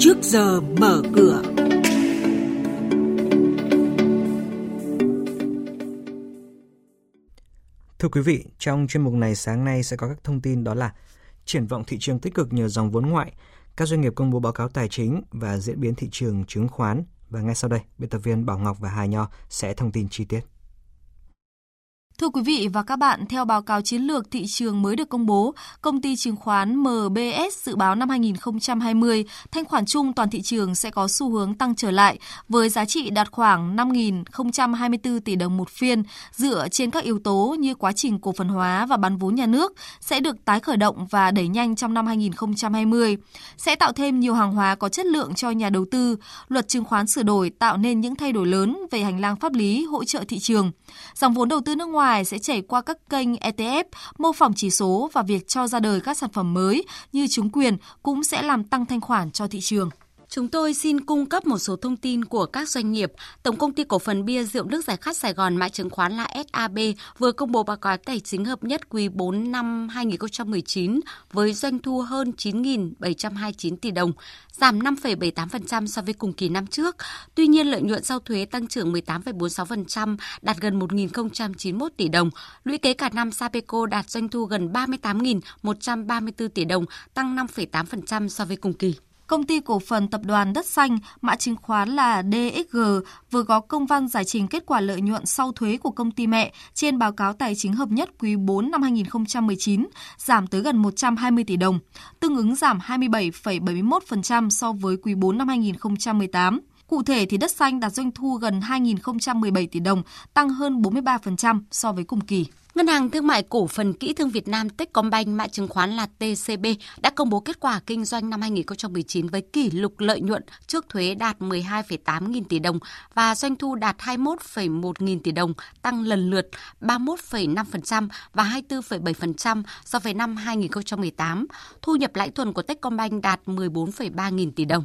trước giờ mở cửa. Thưa quý vị, trong chuyên mục này sáng nay sẽ có các thông tin đó là triển vọng thị trường tích cực nhờ dòng vốn ngoại, các doanh nghiệp công bố báo cáo tài chính và diễn biến thị trường chứng khoán. Và ngay sau đây, biên tập viên Bảo Ngọc và Hà Nho sẽ thông tin chi tiết. Thưa quý vị và các bạn, theo báo cáo chiến lược thị trường mới được công bố, công ty chứng khoán MBS dự báo năm 2020, thanh khoản chung toàn thị trường sẽ có xu hướng tăng trở lại với giá trị đạt khoảng 5.024 tỷ đồng một phiên, dựa trên các yếu tố như quá trình cổ phần hóa và bán vốn nhà nước sẽ được tái khởi động và đẩy nhanh trong năm 2020, sẽ tạo thêm nhiều hàng hóa có chất lượng cho nhà đầu tư. Luật chứng khoán sửa đổi tạo nên những thay đổi lớn về hành lang pháp lý hỗ trợ thị trường. Dòng vốn đầu tư nước ngoài dài sẽ chảy qua các kênh ETF, mô phỏng chỉ số và việc cho ra đời các sản phẩm mới như chứng quyền cũng sẽ làm tăng thanh khoản cho thị trường. Chúng tôi xin cung cấp một số thông tin của các doanh nghiệp. Tổng công ty cổ phần bia rượu nước giải khát Sài Gòn mã chứng khoán là SAB vừa công bố báo cáo tài chính hợp nhất quý 4 năm 2019 với doanh thu hơn 9.729 tỷ đồng, giảm 5,78% so với cùng kỳ năm trước. Tuy nhiên, lợi nhuận sau thuế tăng trưởng 18,46%, đạt gần 1.091 tỷ đồng. Lũy kế cả năm Sapeco đạt doanh thu gần 38.134 tỷ đồng, tăng 5,8% so với cùng kỳ. Công ty cổ phần tập đoàn Đất Xanh, mã chứng khoán là DXG, vừa có công văn giải trình kết quả lợi nhuận sau thuế của công ty mẹ trên báo cáo tài chính hợp nhất quý 4 năm 2019, giảm tới gần 120 tỷ đồng, tương ứng giảm 27,71% so với quý 4 năm 2018. Cụ thể thì đất xanh đạt doanh thu gần 2.017 tỷ đồng, tăng hơn 43% so với cùng kỳ. Ngân hàng Thương mại Cổ phần Kỹ thương Việt Nam Techcombank mã chứng khoán là TCB đã công bố kết quả kinh doanh năm 2019 với kỷ lục lợi nhuận trước thuế đạt 12,8 nghìn tỷ đồng và doanh thu đạt 21,1 nghìn tỷ đồng, tăng lần lượt 31,5% và 24,7% so với năm 2018. Thu nhập lãi thuần của Techcombank đạt 14,3 nghìn tỷ đồng.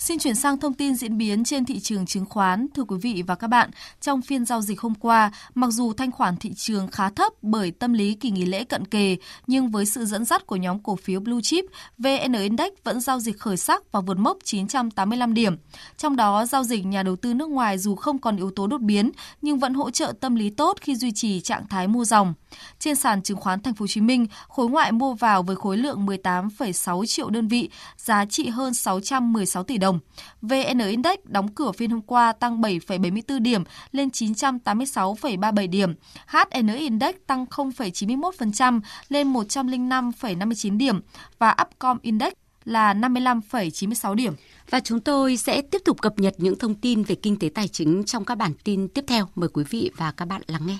Xin chuyển sang thông tin diễn biến trên thị trường chứng khoán. Thưa quý vị và các bạn, trong phiên giao dịch hôm qua, mặc dù thanh khoản thị trường khá thấp bởi tâm lý kỳ nghỉ lễ cận kề, nhưng với sự dẫn dắt của nhóm cổ phiếu Blue Chip, VN Index vẫn giao dịch khởi sắc và vượt mốc 985 điểm. Trong đó, giao dịch nhà đầu tư nước ngoài dù không còn yếu tố đột biến, nhưng vẫn hỗ trợ tâm lý tốt khi duy trì trạng thái mua dòng. Trên sàn chứng khoán Thành phố Hồ Chí Minh, khối ngoại mua vào với khối lượng 18,6 triệu đơn vị, giá trị hơn 616 tỷ đồng đồng. VN Index đóng cửa phiên hôm qua tăng 7,74 điểm lên 986,37 điểm. HN Index tăng 0,91% lên 105,59 điểm và Upcom Index là 55,96 điểm. Và chúng tôi sẽ tiếp tục cập nhật những thông tin về kinh tế tài chính trong các bản tin tiếp theo. Mời quý vị và các bạn lắng nghe.